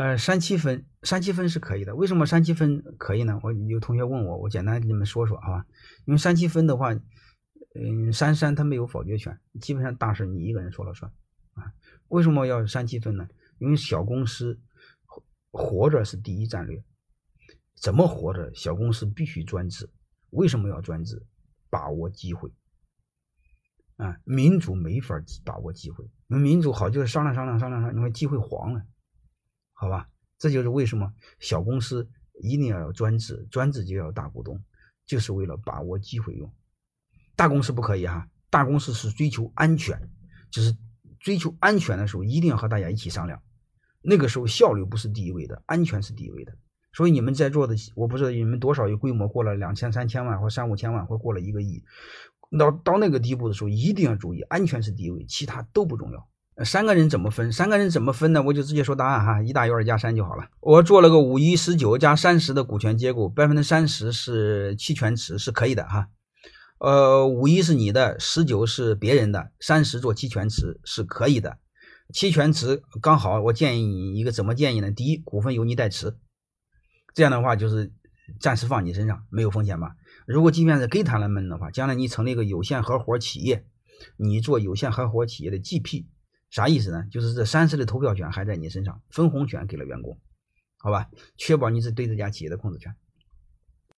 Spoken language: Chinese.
呃，三七分，三七分是可以的。为什么三七分可以呢？我有同学问我，我简单给你们说说，好吧？因为三七分的话，嗯，三三他没有否决权，基本上大事你一个人说了算啊。为什么要三七分呢？因为小公司活着是第一战略，怎么活着？小公司必须专制。为什么要专制？把握机会啊！民主没法把握机会，民主好就是商量商量商量商量，因为机会黄了。好吧，这就是为什么小公司一定要有专制，专制就要大股东，就是为了把握机会用。大公司不可以哈，大公司是追求安全，就是追求安全的时候一定要和大家一起商量。那个时候效率不是第一位的，安全是第一位的。所以你们在座的，我不知道你们多少有规模过了两千、三千万或三五千万或过了一个亿，到到那个地步的时候一定要注意，安全是第一位，其他都不重要。三个人怎么分？三个人怎么分呢？我就直接说答案哈，一大于二加三就好了。我做了个五一十九加三十的股权结构，百分之三十是期权池是可以的哈。呃，五一是你的，十九是别人的，三十做期权池是可以的。期权池刚好，我建议你一个怎么建议呢？第一，股份由你代持，这样的话就是暂时放你身上，没有风险吧？如果即便是给他们的话，将来你成立一个有限合伙企业，你做有限合伙企业的 GP。啥意思呢？就是这三十的投票权还在你身上，分红权给了员工，好吧？确保你是对这家企业的控制权。